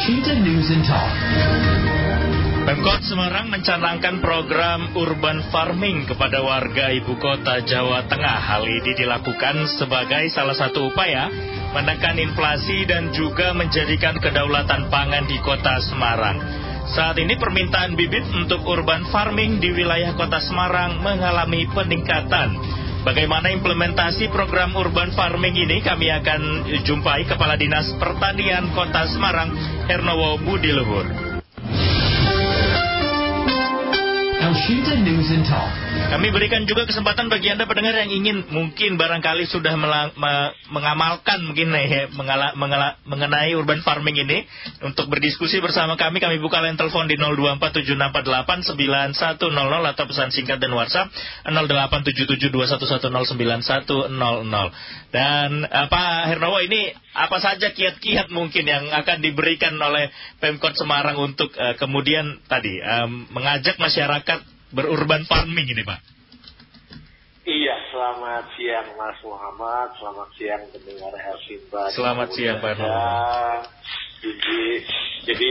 Elshinta News and Talk. Pemkot Semarang mencanangkan program urban farming kepada warga ibu kota Jawa Tengah. Hal ini dilakukan sebagai salah satu upaya menekan inflasi dan juga menjadikan kedaulatan pangan di kota Semarang. Saat ini permintaan bibit untuk urban farming di wilayah kota Semarang mengalami peningkatan. Bagaimana implementasi program urban farming ini kami akan jumpai Kepala Dinas Pertanian Kota Semarang Hernowo Budi Luhur. Elshinta News and Talk. Kami berikan juga kesempatan bagi Anda pendengar yang ingin mungkin barangkali sudah melang, me, mengamalkan mungkin eh, mengala, mengala, mengenai urban farming ini untuk berdiskusi bersama kami. Kami buka line telepon di 0247689100 atau pesan singkat dan WhatsApp 087721109100. Dan apa Hernowo ini apa saja kiat-kiat mungkin yang akan diberikan oleh Pemkot Semarang untuk uh, kemudian tadi um, mengajak masyarakat berurban farming ini Pak? Iya, selamat siang Mas Muhammad, selamat siang pendengar Helsinta. Selamat siang Pak Jadi, jadi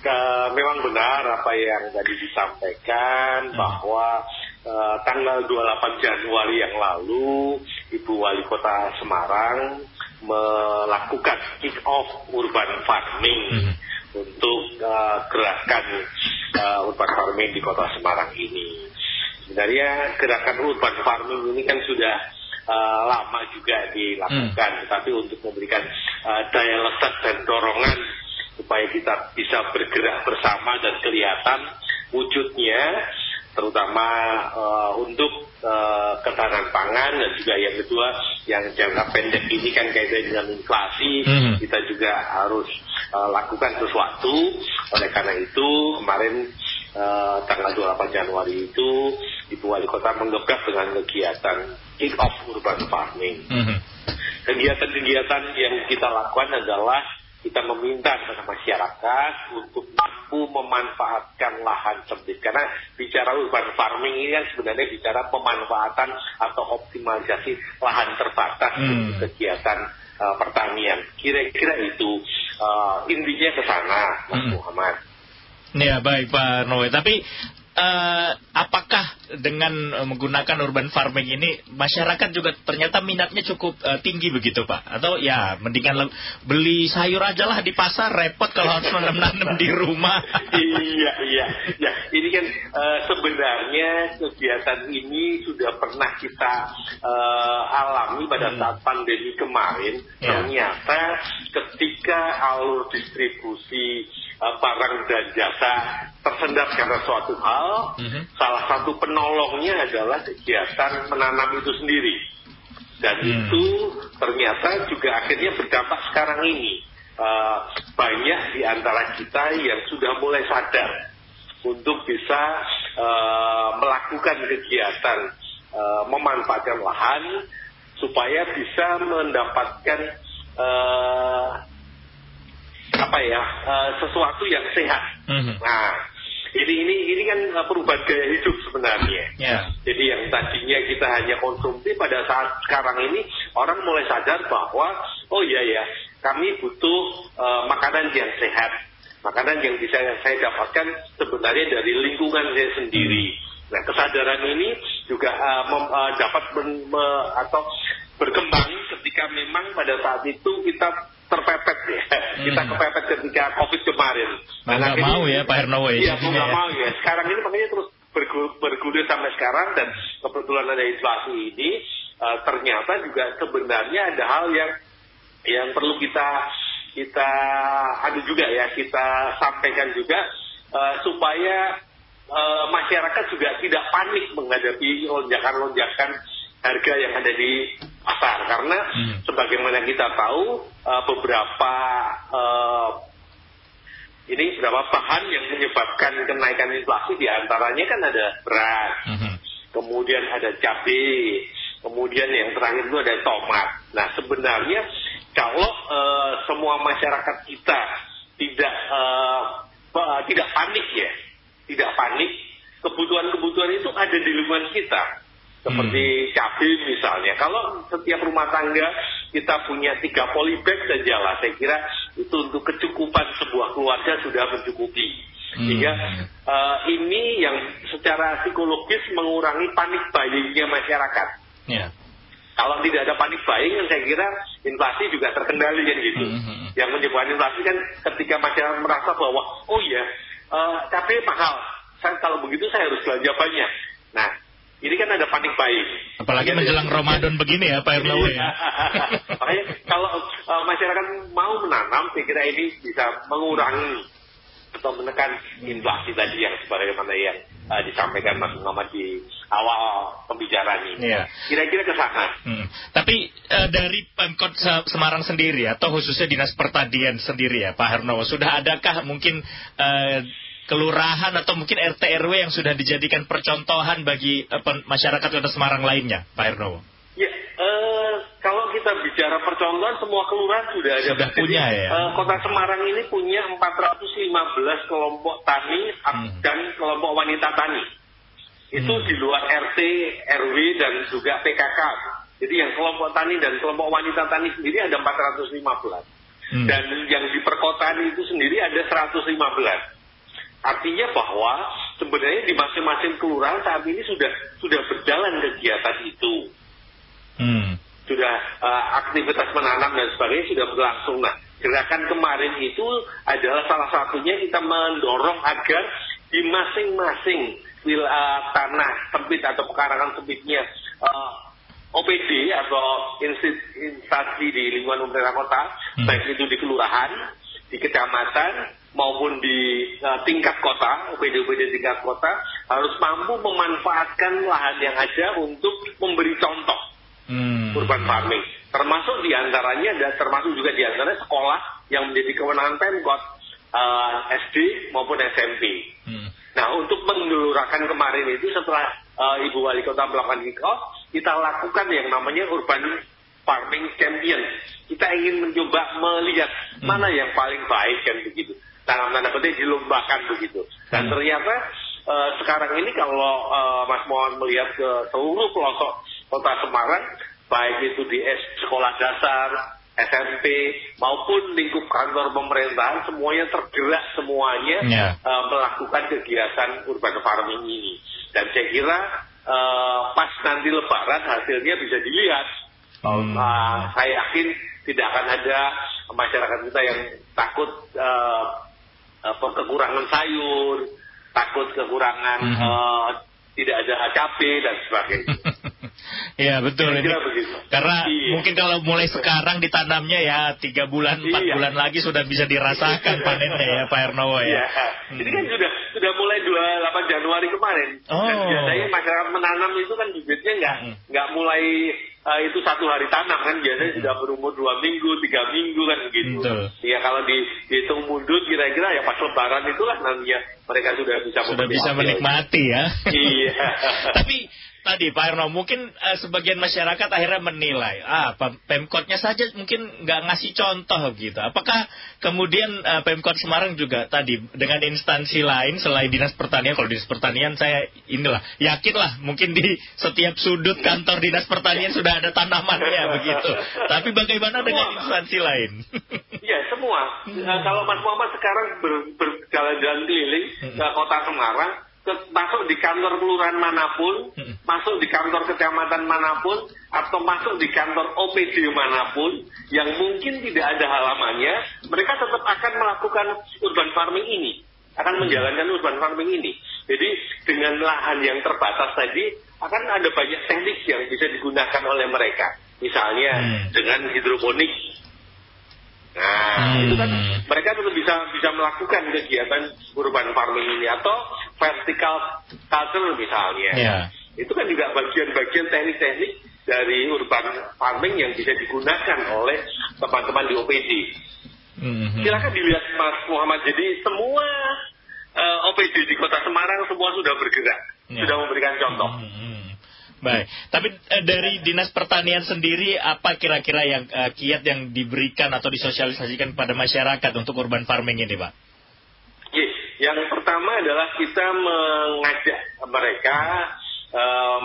ke, memang benar apa yang tadi disampaikan hmm. bahwa uh, tanggal 28 Januari yang lalu Ibu Wali Kota Semarang melakukan kick off urban farming hmm. Untuk uh, gerakan uh, urban farming di kota Semarang ini. Sebenarnya gerakan urban farming ini kan sudah uh, lama juga dilakukan, hmm. tetapi untuk memberikan uh, daya letak dan dorongan supaya kita bisa bergerak bersama dan kelihatan wujudnya terutama uh, untuk uh, ketahanan pangan dan juga yang kedua yang jangka pendek ini kan kaitan dengan inflasi mm. kita juga harus uh, lakukan sesuatu oleh karena itu kemarin uh, tanggal 28 Januari itu Ibu Wali Kota menggebrak dengan kegiatan kick off urban farming mm. kegiatan-kegiatan yang kita lakukan adalah kita meminta kepada masyarakat untuk mampu memanfaatkan lahan sempit. Karena bicara urban farming ini kan sebenarnya bicara pemanfaatan atau optimalisasi lahan terbatas hmm. untuk kegiatan uh, pertanian. Kira-kira itu uh, intinya ke sana, Mas hmm. Muhammad. Ya baik Pak Noe. Tapi uh, apakah dengan uh, menggunakan urban farming ini masyarakat juga ternyata minatnya cukup uh, tinggi begitu Pak? Atau ya mendingan beli sayur aja lah di pasar repot kalau harus menanam di rumah? iya iya ya ini kan uh, sebenarnya kegiatan ini sudah pernah kita uh, alami pada hmm. saat pandemi kemarin. Ya. Ternyata ketika alur distribusi uh, barang dan jasa tersendat karena suatu hal, mm-hmm. salah satu penolongnya adalah kegiatan menanam itu sendiri. Dan mm. itu ternyata juga akhirnya berdampak sekarang ini. Uh, banyak di antara kita yang sudah mulai sadar untuk bisa uh, melakukan kegiatan uh, memanfaatkan lahan supaya bisa mendapatkan uh, apa ya uh, sesuatu yang sehat. Mm-hmm. Nah, ini ini ini kan uh, perubahan gaya hidup sebenarnya. Yeah. Jadi yang tadinya kita hanya konsumsi pada saat sekarang ini orang mulai sadar bahwa oh iya ya kami butuh uh, makanan yang sehat, makanan yang bisa saya dapatkan sebenarnya dari lingkungan saya sendiri. Mm. Nah kesadaran ini juga uh, mem, uh, dapat men, me, atau berkembang ketika memang pada saat itu kita terpepet ya. Hmm. Kita kepepet ketika COVID kemarin. Nah, nggak mau ya Pak Hernowo ya? Iya, nggak ya. mau ya. Sekarang ini makanya terus bergulir sampai sekarang dan kebetulan ada inflasi ini uh, ternyata juga sebenarnya ada hal yang yang perlu kita kita ada juga ya kita sampaikan juga uh, supaya uh, masyarakat juga tidak panik menghadapi lonjakan-lonjakan harga yang ada di pasar karena hmm. sebagaimana kita tahu uh, beberapa uh, ini beberapa bahan yang menyebabkan kenaikan inflasi di antaranya kan ada beras, hmm. kemudian ada cabai, kemudian yang terakhir itu ada tomat. Nah sebenarnya kalau uh, semua masyarakat kita tidak uh, uh, tidak panik ya, tidak panik, kebutuhan-kebutuhan itu ada di lingkungan kita seperti hmm. cabai misalnya. Kalau setiap rumah tangga kita punya tiga polybag saja lah, saya kira itu untuk kecukupan sebuah keluarga sudah mencukupi. Sehingga uh, ini yang secara psikologis mengurangi panik buyingnya masyarakat. Ya. Kalau tidak ada panik buying, saya kira inflasi juga terkendali kan gitu. Mhm. Yang menyebabkan inflasi kan ketika masyarakat merasa bahwa oh iya, uh, tapi mahal. Saya kalau begitu saya harus belanja banyak. Nah, ini kan ada panik buying. Apalagi menjelang Ramadan begini ya Pak Ernawe ya. Makanya kalau uh, masyarakat mau menanam, saya kira ini bisa mengurangi atau menekan inflasi tadi yang sebagaimana yang uh, disampaikan Mas Muhammad di awal pembicaraan ini. Iya. Kira-kira ke sana. Hmm. Tapi eh, dari Pemkot Se- Semarang sendiri atau khususnya Dinas Pertanian sendiri ya Pak Hernowo sudah adakah mungkin eh, kelurahan atau mungkin RT RW yang sudah dijadikan percontohan bagi pen- masyarakat Kota Semarang lainnya Pak Hernowo? Ya, eh, kalau kita bicara percontohan, semua kelurahan sudah ada. Sudah Jadi, punya ya? eh, Kota Semarang ini punya 415 kelompok tani Hmm. dan kelompok wanita tani. Itu Hmm. di luar RT, RW, dan juga PKK. Jadi yang kelompok tani dan kelompok wanita tani sendiri ada 415. Hmm. Dan yang di perkotaan itu sendiri ada 115. Artinya bahwa sebenarnya di masing-masing kelurahan saat ini sudah sudah berjalan kegiatan itu Hmm. sudah uh, aktivitas menanam dan sebagainya sudah berlangsung. Nah, gerakan kemarin itu adalah salah satunya kita mendorong agar di masing-masing uh, tanah sempit atau pekarangan sempitnya uh, OPD atau instansi di lingkungan pemerintah kota, Hmm. baik itu di kelurahan, di kecamatan maupun di uh, tingkat kota, OPD-OPD tingkat kota harus mampu memanfaatkan lahan yang ada untuk memberi contoh Hmm. urban farming. Termasuk di antaranya dan termasuk juga di antaranya sekolah yang menjadi kewenangan Pemkot eh, SD maupun SMP. Hmm. Nah untuk menggelurakan kemarin itu setelah eh, Ibu Wali Kota melakukan kick off, kita lakukan yang namanya urban farming champion. Kita ingin mencoba melihat Hmm. mana yang paling baik kan begitu. Dalam tanda petik dilombakan begitu. Dan Hmm. ternyata eh, sekarang ini kalau eh, Mas Mohon melihat ke seluruh pelosok kota Semarang, baik itu di sekolah dasar, SMP maupun lingkup kantor pemerintahan, semuanya tergerak semuanya Ya. eh, melakukan kegiatan urban farming ini. Dan saya kira eh, pas nanti Lebaran hasilnya bisa dilihat. Hmm. Eh, saya yakin tidak akan ada masyarakat kita yang takut eh, apa, kekurangan sayur, takut kekurangan Mhm. eh, tidak ada cabai dan sebagainya. Iya betul ini. Karena Iya. mungkin kalau mulai sekarang ditanamnya ya tiga bulan empat Iya. bulan lagi sudah bisa dirasakan panennya ya Pak Ernowo Iya. ya. Ini kan sudah sudah mulai 28 Januari kemarin. Dan Oh. biasanya masyarakat menanam itu kan bibitnya nggak Hmm. nggak mulai eh, itu satu hari tanam kan biasanya sudah berumur dua minggu, tiga minggu kan begitu. Betul. Ya kalau di, dihitung mundur kira-kira ya pas Lebaran itulah nantinya mereka sudah bisa Sudah bisa menikmati ya. Iya. Tapi tadi Pak Erno mungkin eh, sebagian masyarakat akhirnya menilai ah Pem- Pemkotnya saja mungkin nggak ngasih contoh gitu. Apakah kemudian eh, Pemkot Semarang juga tadi dengan instansi lain selain dinas pertanian kalau dinas pertanian saya inilah yakinlah mungkin di setiap sudut kantor dinas pertanian sudah ada tanamannya begitu. Tapi bagaimana dengan instansi lain? Iya semua. Nah, kalau Mas Muhammad sekarang ber- berjalan-jalan keliling ke kota Semarang, masuk di kantor kelurahan mana pun, Mm. masuk di kantor kecamatan mana pun, atau masuk di kantor OPD mana pun, yang mungkin tidak ada halamannya, mereka tetap akan melakukan urban farming ini, akan menjalankan urban farming ini. Jadi dengan lahan yang terbatas tadi, akan ada banyak teknik yang bisa digunakan oleh mereka. Misalnya Hmm. dengan hidroponik, Nah, Hmm. itu kan mereka tetap bisa bisa melakukan kegiatan urban farming ini atau vertical culture misalnya. Ya. Itu kan juga bagian-bagian teknik-teknik dari urban farming yang bisa digunakan oleh teman-teman di OPD. Mhm. Silakan dilihat Mas Muhammad. Jadi semua eh, OPD di Kota Semarang semua sudah bergerak, Ya. sudah memberikan contoh. Hmm, Baik, tapi eh, dari dinas pertanian sendiri apa kira-kira yang eh, kiat yang diberikan atau disosialisasikan kepada masyarakat untuk urban farming ini, Pak? Yes. Yang pertama adalah kita mengajak mereka em,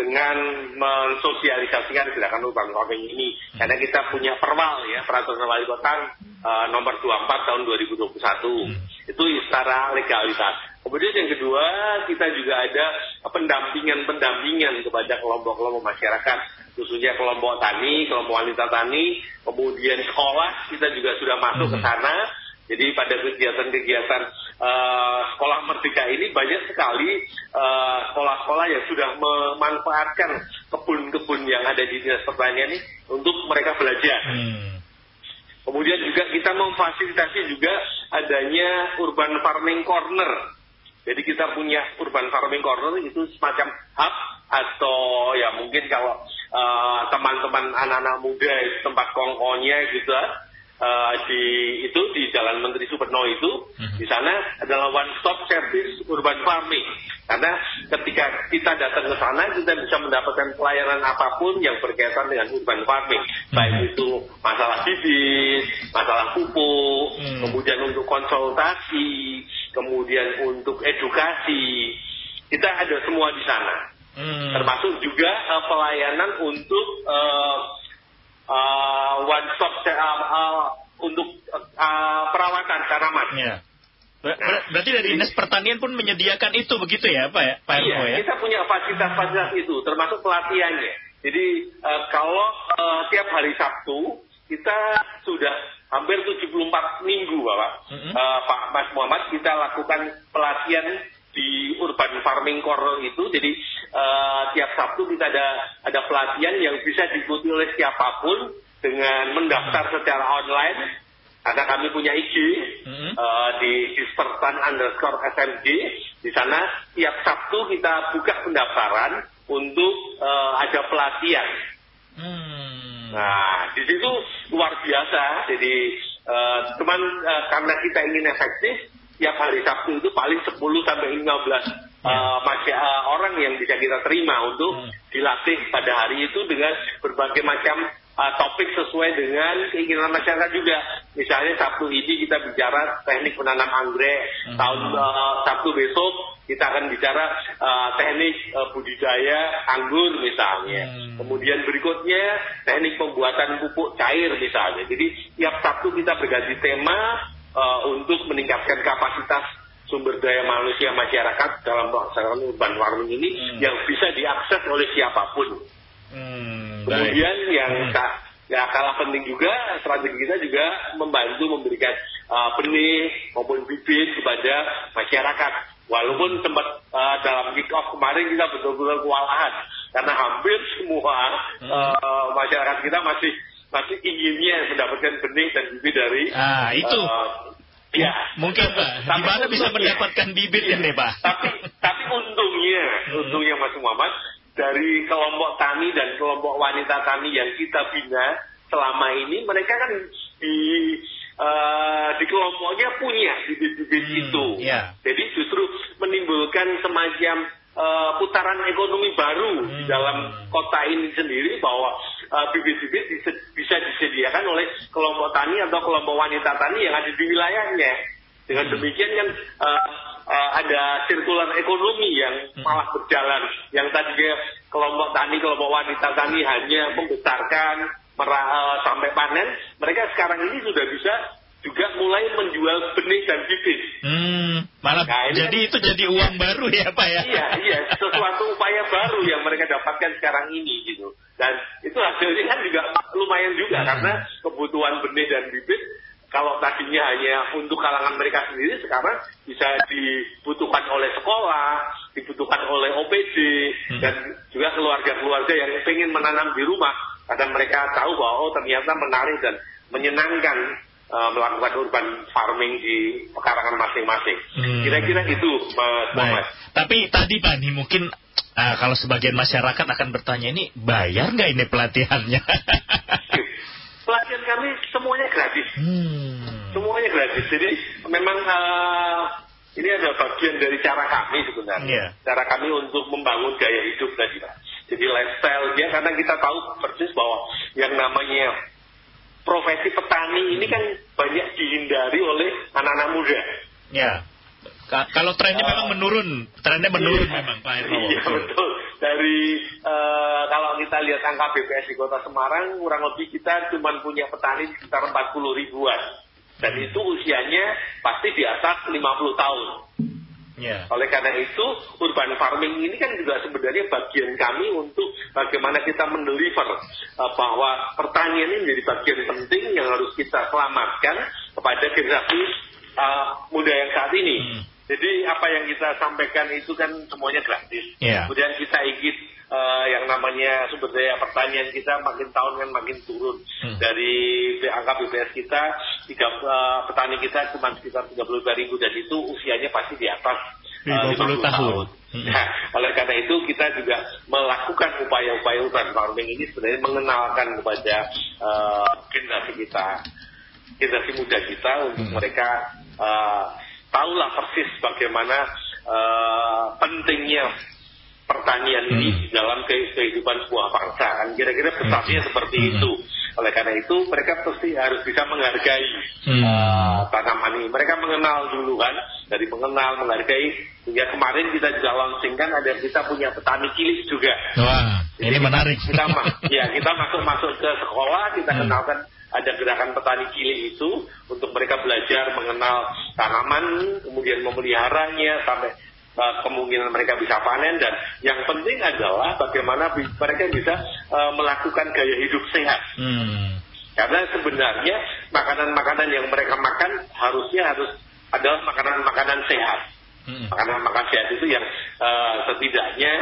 dengan mensosialisasikan gerakan urban farming ini. Karena kita punya perwal ya, peraturan wali kota uh, nomor 24 tahun 2021. Itu secara legalitas. Kemudian yang kedua, kita juga ada pendampingan-pendampingan kepada kelompok-kelompok masyarakat, khususnya kelompok tani, kelompok wanita tani, kemudian sekolah, kita juga sudah masuk ke sana. Jadi pada kegiatan-kegiatan uh, sekolah merdeka ini banyak sekali sekolah-sekolah uh, yang sudah memanfaatkan kebun-kebun yang ada di dinas pertanian ini untuk mereka belajar. Hmm. Kemudian juga kita memfasilitasi juga adanya urban farming corner. Jadi kita punya urban farming corner itu semacam hub atau ya mungkin kalau teman-teman uh, anak-anak muda tempat kongkonya gitu uh, di itu di Jalan Menteri Supeno itu hmm. di sana adalah one stop service urban farming karena ketika kita datang ke sana kita bisa mendapatkan pelayanan apa pun yang berkaitan dengan urban farming hmm. baik itu masalah bibit, masalah pupuk, hmm. kemudian untuk konsultasi, kemudian untuk edukasi kita ada semua di sana. Hmm. Termasuk juga uh, pelayanan untuk uh, uh, one stop uh, uh, untuk uh, perawatan tanaman. Ya. Ber nah, berarti dari dinas pertanian pun menyediakan itu begitu ya Pak ya? Pak iya, ya? kita punya fasilitas-fasilitas itu termasuk pelatihannya. Jadi uh, kalau uh, tiap hari Sabtu kita sudah hampir 74 minggu Bapak, mm -hmm. uh, Pak Mas Muhammad kita lakukan pelatihan di urban farming core itu jadi uh, tiap Sabtu kita ada ada pelatihan yang bisa diikuti oleh siapa pun dengan mendaftar hmm. secara online karena kami punya IG hmm. uh, di dispertan underscore SMG di sana tiap Sabtu kita buka pendaftaran untuk uh, ada pelatihan. Hmm. Nah di situ luar biasa jadi uh, teman uh, karena kita ingin efektif tiap hari Sabtu itu paling 10 sampai 15 uh, masih, uh, orang yang bisa kita terima untuk hmm. dilatih pada hari itu dengan berbagai macam uh, topik sesuai dengan keinginan masyarakat juga. Misalnya Sabtu ini kita bicara teknik menanam anggrek, hmm. tahun uh, Sabtu besok kita akan bicara uh, teknik uh, budidaya anggur misalnya. Hmm. Kemudian berikutnya teknik pembuatan pupuk cair misalnya. Jadi tiap Sabtu kita berganti tema uh, untuk meningkatkan kapasitas sumber daya manusia masyarakat dalam pelaksanaan urban farming ini hmm. yang bisa diakses oleh siapa pun. Hmm, Kemudian baik. yang hmm. tak ya kalah penting juga strategi kita juga membantu memberikan uh, benih maupun bibit kepada masyarakat. Walaupun sempat uh, dalam kick off kemarin kita betul-betul kewalahan. Karena hampir semua uh, masyarakat kita masih masih inginnya mendapatkan benih dan bibit dari ah itu. uh, ya. Mungkin pak di mana bisa mendapatkan bibit ya nih pak? Tapi tapi untungnya hmm. untungnya Mas Muhammad dari kelompok tani dan kelompok wanita tani yang kita bina selama ini mereka kan di uh, di kelompoknya punya bibit-bibit hmm, itu yeah. jadi justru menimbulkan semacam uh, putaran ekonomi baru hmm. di dalam kota ini sendiri bahwa uh, bibit-bibit bisa disediakan oleh kelompok tani atau kelompok wanita tani yang ada di wilayahnya. Dengan hmm. demikian kan uh, uh, ada sirkular ekonomi yang hmm. malah berjalan. Yang tadinya kelompok tani, kelompok wanita tani hanya membesarkan uh, sampai panen, mereka sekarang ini sudah bisa juga mulai menjual benih dan bibit. Hmm, malah nah, jadi kan, itu jadi uang baru ya Pak ya? Iya, iya, sesuatu upaya baru yang mereka dapatkan sekarang ini gitu. Dan itu hasilnya kan juga lumayan juga hmm. karena kebutuhan benih dan bibit kalau tadinya hanya untuk kalangan mereka sendiri sekarang bisa dibutuhkan oleh sekolah, dibutuhkan oleh OPD hmm. dan juga keluarga-keluarga yang ingin menanam di rumah karena mereka tahu bahwa oh ternyata menarik dan menyenangkan uh, melakukan urban farming di pekarangan masing-masing. Hmm. Kira-kira itu, Mas Baik. Tapi tadi Pak, ini mungkin uh, kalau sebagian masyarakat akan bertanya ini bayar nggak ini pelatihannya? Pelatihan kami semuanya gratis. Hmm. Semuanya gratis. Jadi memang uh, ini adalah bagian dari cara kami sebenarnya. Yeah. Cara kami untuk membangun gaya hidup tadi Pak. Jadi lifestyle dia karena kita tahu persis bahwa yang namanya profesi petani ini kan banyak dihindari oleh anak-anak muda. Ya. Kalau trennya uh, memang menurun, trennya menurun iya, memang Pak Hermawan. Iya betul. dari uh, kalau kita lihat angka BPS di Kota Semarang kurang lebih kita cuma punya petani sekitar 40 ribuan dan itu usianya pasti di atas 50 tahun. Yeah. Oleh karena itu, urban farming ini kan juga sebenarnya bagian kami untuk bagaimana kita mendeliver uh, bahwa pertanian ini menjadi bagian penting yang harus kita selamatkan kepada generasi uh, muda yang saat ini. Hmm. Jadi apa yang kita sampaikan itu kan semuanya gratis. Yeah. Kemudian kita ingin uh, yang namanya sumber daya pertanian kita makin tahun kan makin turun. Hmm. Dari angka BPS kita, tiga, uh, petani kita cuma sekitar 35 ribu dan itu usianya pasti di atas uh, 50 tahun. tahun. Hmm. Nah, oleh karena itu kita juga melakukan upaya-upaya urban farming ini sebenarnya mengenalkan kepada uh, generasi kita, generasi muda kita untuk hmm. mereka uh, tahulah persis bagaimana uh, pentingnya pertanian hmm. ini dalam kehidupan sebuah bangsa kan kira-kira pesannya hmm. seperti hmm. itu oleh karena itu mereka pasti harus bisa menghargai hmm. uh, tanaman ini mereka mengenal dulu kan dari mengenal menghargai hingga kemarin kita juga launchingkan ada kita punya petani cilik juga wah Jadi ini menarik kita, kita ya kita masuk masuk ke sekolah kita hmm. kenalkan ada gerakan petani cilik itu untuk mereka belajar mengenal tanaman, kemudian memeliharanya sampai kemungkinan mereka bisa panen dan yang penting adalah bagaimana mereka bisa uh, melakukan gaya hidup sehat. Hmm. Karena sebenarnya makanan-makanan yang mereka makan harusnya harus adalah makanan-makanan sehat. Hmm. Makanan-makanan sehat itu yang uh, setidaknya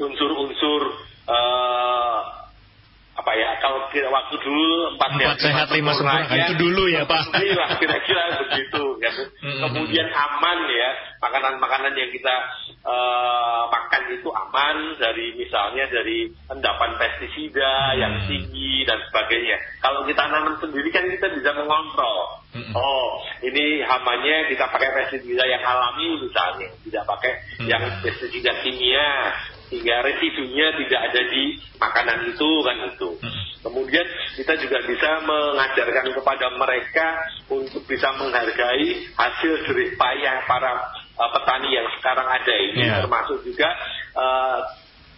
unsur-unsur uh, apa ya kalau kita waktu dulu empat, empat sehat lima sempurna nah, itu dulu ya pak. Lah kira-kira begitu ya. Kemudian aman ya makanan-makanan yang kita uh, makan itu aman dari misalnya dari endapan pestisida hmm. yang tinggi dan sebagainya. Kalau kita nanam sendiri kan kita bisa mengontrol. Hmm. oh ini hamanya kita pakai pestisida yang alami misalnya tidak pakai hmm. yang pestisida kimia sehingga residunya tidak ada di makanan itu kan itu. Hmm. Kemudian kita juga bisa mengajarkan kepada mereka untuk bisa menghargai hasil jerih payah para uh, petani yang sekarang ada ini, yeah. termasuk juga uh,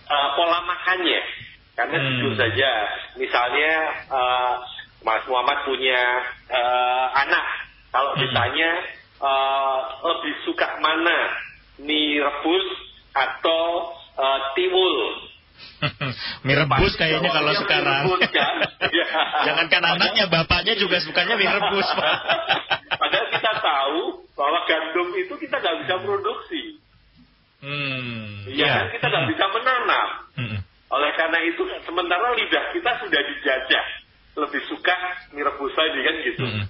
uh, pola makannya. Karena hmm. jujur saja, misalnya uh, Mas Muhammad punya uh, anak, kalau hmm. ditanya uh, lebih suka mana mie rebus atau uh, tiwul. mie rebus kayaknya kalau sekarang. kan? Jangankan anaknya, bapaknya juga sukanya mie rebus. Padahal kita tahu bahwa gandum itu kita nggak bisa produksi. Hmm, ya, ya. kan kita nggak hmm. bisa menanam. Hmm. Oleh karena itu, sementara lidah kita sudah dijajah. Lebih suka mie rebus tadi kan gitu. Hmm.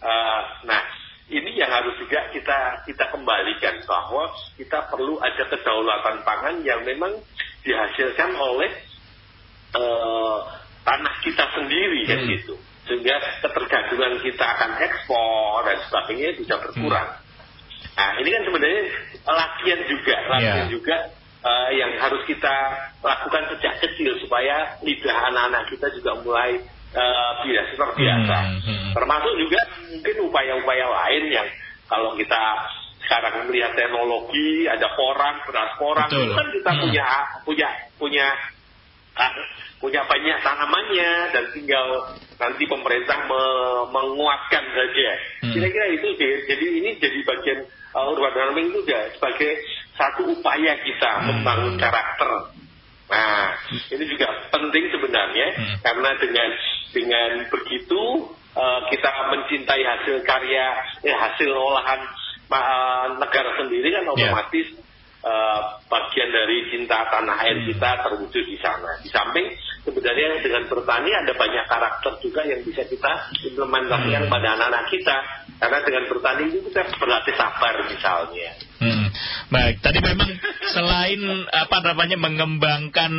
Uh, nah, ini yang harus juga kita kita kembalikan bahwa kita perlu ada kedaulatan pangan yang memang dihasilkan oleh uh, tanah kita sendiri kan hmm. gitu sehingga ketergantungan kita akan ekspor dan sebagainya bisa berkurang. Hmm. Nah ini kan sebenarnya latihan juga latihan yeah. juga uh, yang harus kita lakukan sejak kecil supaya lidah anak-anak kita juga mulai uh, biasa terbiasa. Hmm, hmm. Termasuk juga mungkin upaya-upaya lain yang kalau kita sekarang melihat teknologi, ada porang, beras porang, itu kan kita hmm. punya punya punya uh, punya banyak tanamannya dan tinggal nanti pemerintah me menguatkan saja. Hmm. Kira-kira itu jadi ini jadi bagian uh, urban farming juga sebagai satu upaya kita hmm. membangun karakter. Nah, ini juga penting sebenarnya hmm. karena dengan dengan begitu uh, kita mencintai hasil karya, eh, hasil olahan uh, negara sendiri kan ya. otomatis yeah. uh, bagian dari cinta tanah air hmm. kita terwujud di sana. Di samping sebenarnya dengan bertani ada banyak karakter juga yang bisa kita implementasikan hmm. pada anak-anak kita. Karena dengan bertani itu kita berlatih sabar misalnya. Hmm. Baik, tadi memang selain apa namanya mengembangkan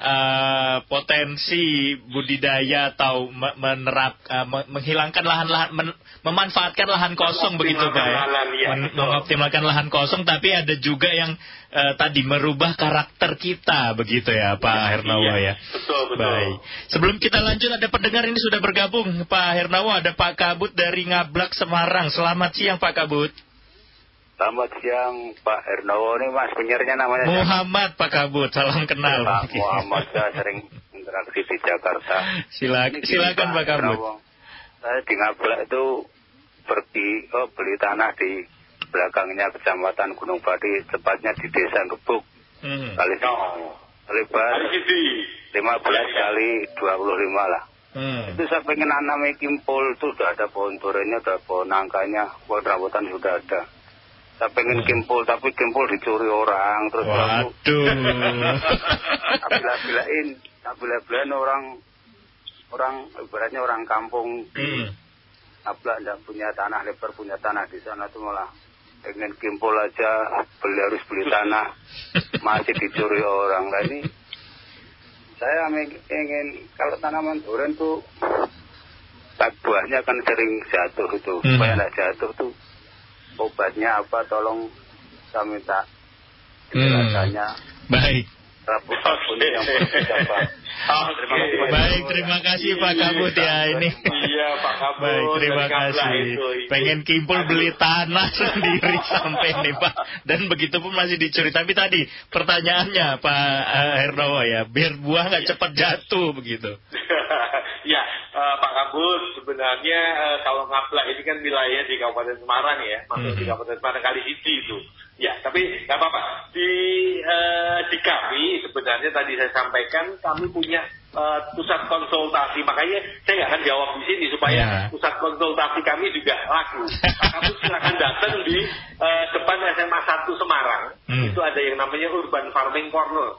uh, potensi budidaya atau menerap uh, menghilangkan lahan-lahan men memanfaatkan lahan kosong begitu Pak ya. ya Men mengoptimalkan lahan kosong tapi ada juga yang uh, tadi merubah karakter kita begitu ya Pak ya, Hernawa iya. ya. Betul betul. Baik. Sebelum kita lanjut ada pendengar ini sudah bergabung Pak Hernawa ada Pak Kabut dari Ngablak Semarang. Selamat siang Pak Kabut. Selamat siang Pak Ernowo ini Mas penyiarnya namanya siapa? Muhammad Pak Kabut, salam kenal. Pak Muhammad saya sering interaksi di Jakarta. Silak, Ini gini, silakan Pak Kabut. Ernowo. Saya di Ngablak itu pergi oh, beli tanah di belakangnya Kecamatan Gunung Pati, tepatnya di Desa Gebuk. Hmm. Kali Oh. lebar Hari Gidi. 15 kali 25 lah. Hmm. Itu saya pengen nanami kimpul itu sudah ada pohon duriannya, sudah pohon nangkanya, pohon rambutan sudah ada. Saya pengen kimpul, tapi kimpul dicuri orang, terus Waduh. tak bila-bilain, tak bila-bilain orang, orang ibaratnya orang kampung Hmm. Ablak tidak punya tanah lebar, punya tanah di sana tuh malah pengen kimpul aja, beli harus beli tanah, masih dicuri orang. Nah ini saya ingin kalau tanaman durian tuh tak buahnya kan sering jatuh itu, Hmm. supaya tidak jatuh tuh obatnya apa? Tolong saya minta Hmm. penjelasannya. Baik. Yang. Terima kasih, Pak. Baik, terima kasih Pak Kabut ya ini. Iya Pak Kabut. Baik, terima kasih. itu. Pengen kimpul beli tanah sendiri sampai nih Pak. Dan begitu pun masih dicuri. Tapi tadi pertanyaannya Pak eh, Hernowo ya, biar buah nggak cepat jatuh begitu. eh, Pak Kabut, sebenarnya eh, kalau Ngaplak ini kan wilayah di Kabupaten Semarang ya, masuk di Mhm. Kabupaten Semarang kali Sidi itu. Ya, tapi nggak apa-apa. Di eh, di kami sebenarnya tadi saya sampaikan kami punya eh, pusat konsultasi, makanya saya nggak akan jawab di sini supaya Ya. pusat konsultasi kami juga laku. Pak Kabut silakan datang di eh, depan SMA 1 Semarang. Hmm. Itu ada yang namanya Urban Farming Corner.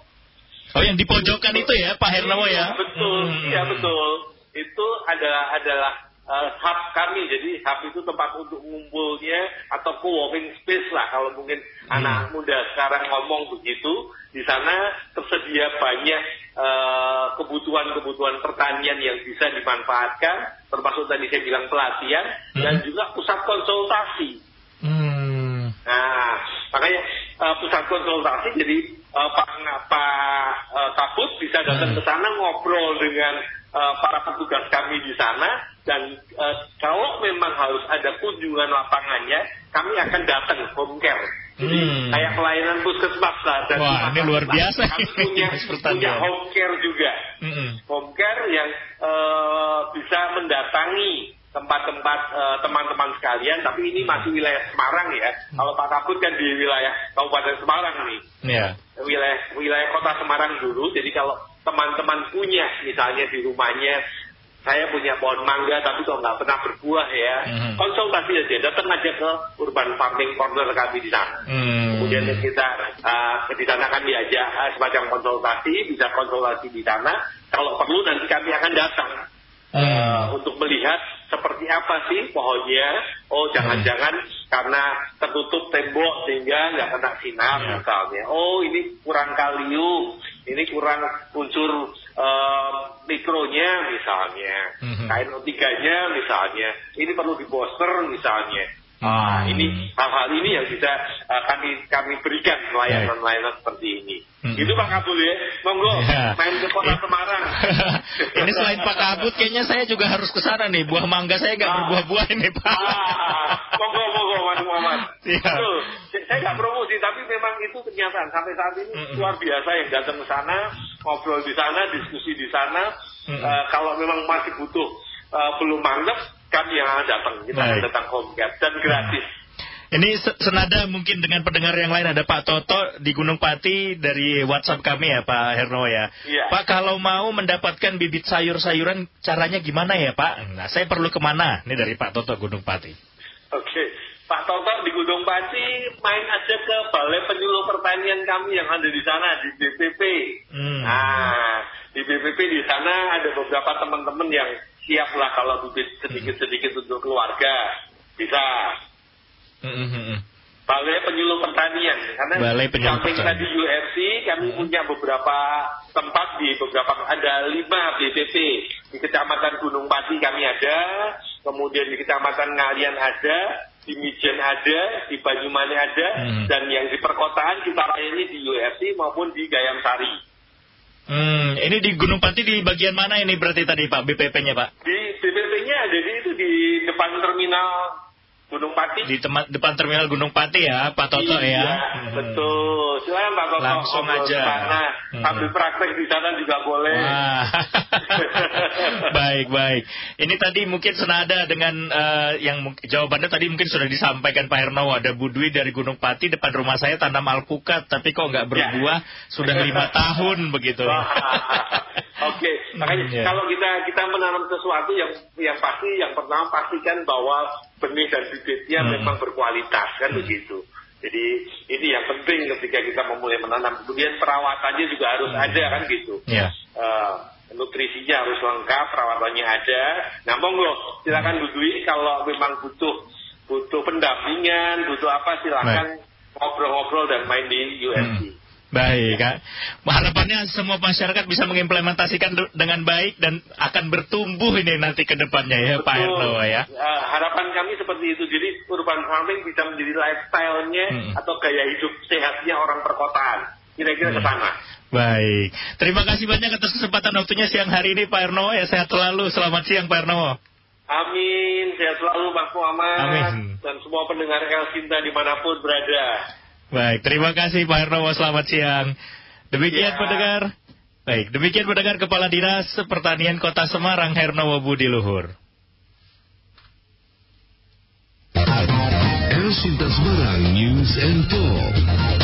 Oh yang di pojokan itu ya Pak Hernowo ya? Iya, betul, Hmm. iya betul. Itu adalah adalah uh, hub kami. Jadi hub itu tempat untuk ngumpulnya atau co-working space lah kalau mungkin Hmm. anak muda sekarang ngomong begitu. Di sana tersedia banyak uh, kebutuhan-kebutuhan pertanian yang bisa dimanfaatkan, termasuk tadi saya bilang pelatihan dan Hmm. juga pusat konsultasi. Hmm. Nah, makanya uh, pusat konsultasi jadi uh, Pak Pak uh, Kabut bisa datang Hmm. ke sana ngobrol dengan uh, para petugas kami di sana dan uh, kalau memang harus ada kunjungan lapangannya, kami akan datang home care. Jadi Hmm. kayak pelayanan puskesmas lah. Dan Wah, ini luar biasa Kami punya, punya home care juga Hmm. home care yang eh, bisa mendatangi tempat-tempat eh, teman-teman sekalian, tapi ini masih wilayah Semarang ya. Kalau Pak Kabut kan di wilayah Kabupaten Semarang nih, Ya. wilayah wilayah kota Semarang dulu. Jadi kalau teman-teman punya misalnya di rumahnya saya punya pohon mangga tapi kok nggak pernah berbuah ya, Mhm. konsultasi aja, datang aja ke Urban Farming Corner kami di sana. Hmm. Kemudian kita uh, di sana kami diajak uh, semacam konsultasi, bisa konsultasi di sana. Kalau perlu nanti kami akan datang uh, Hmm. untuk melihat seperti apa sih pohonnya. Oh jangan-jangan karena tertutup tembok sehingga nggak kena sinar Ya. misalnya. Oh ini kurang kalium, ini kurang unsur uh, mikronya misalnya, Mhm. KNO3-nya misalnya. Ini perlu di booster misalnya. Ah, Hmm. ini hal-hal ini yang bisa uh, kami kami berikan layanan-layanan seperti ini. Hmm. Itu Pak Kabul ya, monggo Ya. main ke kota Semarang. ini selain Pak Kabut, kayaknya saya juga harus ke sana nih. Buah mangga saya nggak Ah. berbuah-buah ini Pak. Ah, monggo monggo Mas Muhammad. Iya. Betul. Saya- nggak promosi, tapi memang itu kenyataan sampai saat ini Mm-mm. luar biasa yang datang ke sana, ngobrol di sana, diskusi di sana. Mm-mm. Eh, kalau memang masih butuh eh, belum mantap, kami yang akan datang. Kita akan datang home care dan gratis. Ini se- senada mungkin dengan pendengar yang lain ada Pak Toto di Gunung Pati dari WhatsApp kami ya Pak Herno ya. Iya. Pak kalau mau mendapatkan bibit sayur-sayuran caranya gimana ya Pak? Nah saya perlu ke mana? Ini dari Pak Toto Gunung Pati. Oke, Pak Toto di Gunung Pati main aja ke Balai Penyuluh Pertanian kami yang ada di sana di BPP. Hmm. Nah, di BPP di sana ada beberapa teman-teman yang siap lah kalau bibit sedikit-sedikit untuk keluarga. Bisa. Mm, mm, mm, mm. Balai Penyuluh Pertanian. Karena Balai Penyuluh samping tadi UFC kami punya beberapa tempat di beberapa ada lima BPP di Kecamatan Gunung Pati kami ada kemudian di Kecamatan Ngalian ada di Mijen ada di Banyumanik ada Hmm. dan yang di perkotaan kita layani di UFC maupun di Gayam Sari Hmm, ini di Gunung Pati di bagian mana ini berarti tadi Pak BPP-nya Pak? di BPP-nya ada di itu di depan terminal Gunung Pati. Di teman, depan terminal Gunung Pati ya, Pak Toto iya, ya. Hmm. Betul. Silakan Pak Toto. Langsung aja. Sana. Hmm. Sambil praktek di sana juga boleh. Wah. baik, baik. Ini tadi mungkin senada dengan uh, yang jawabannya tadi mungkin sudah disampaikan Pak Herno. Ada Budwi dari Gunung Pati depan rumah saya tanam alpukat, tapi kok nggak berbuah ya. sudah lima tahun begitu. Oke, okay. makanya hmm, ya. kalau kita kita menanam sesuatu yang yang pasti yang pertama pastikan bahwa benih dan bibitnya hmm. memang berkualitas kan hmm. begitu. Jadi ini yang penting ketika kita memulai menanam. Kemudian perawatannya juga harus hmm. ada kan gitu. Yeah. Ya. Uh, nutrisinya harus lengkap, perawatannya ada. Nah monggo silakan hmm. dudui kalau memang butuh butuh pendampingan, butuh apa silakan ngobrol-ngobrol dan main di USC. Hmm. Baik, Kak. Harapannya semua masyarakat bisa mengimplementasikan dengan baik dan akan bertumbuh ini nanti ke depannya ya, Betul. Pak Erno ya. Uh, harapan kami seperti itu. Jadi urban farming bisa menjadi lifestyle-nya hmm. atau gaya hidup sehatnya orang perkotaan. Kira-kira hmm. ke sana. Baik. Terima kasih banyak atas kesempatan waktunya siang hari ini Pak Erno. Ya sehat selalu. Selamat siang Pak Erno. Amin. Sehat selalu Mas Muhammad. Amin. Dan semua pendengar El Cinta di mana pun berada. Baik, terima kasih Pak Hernowo, selamat siang. Demikian ya. pendengar. Baik, demikian pendengar Kepala Dinas Pertanian Kota Semarang Hernowo Budi Luhur. El Semarang News and Talk.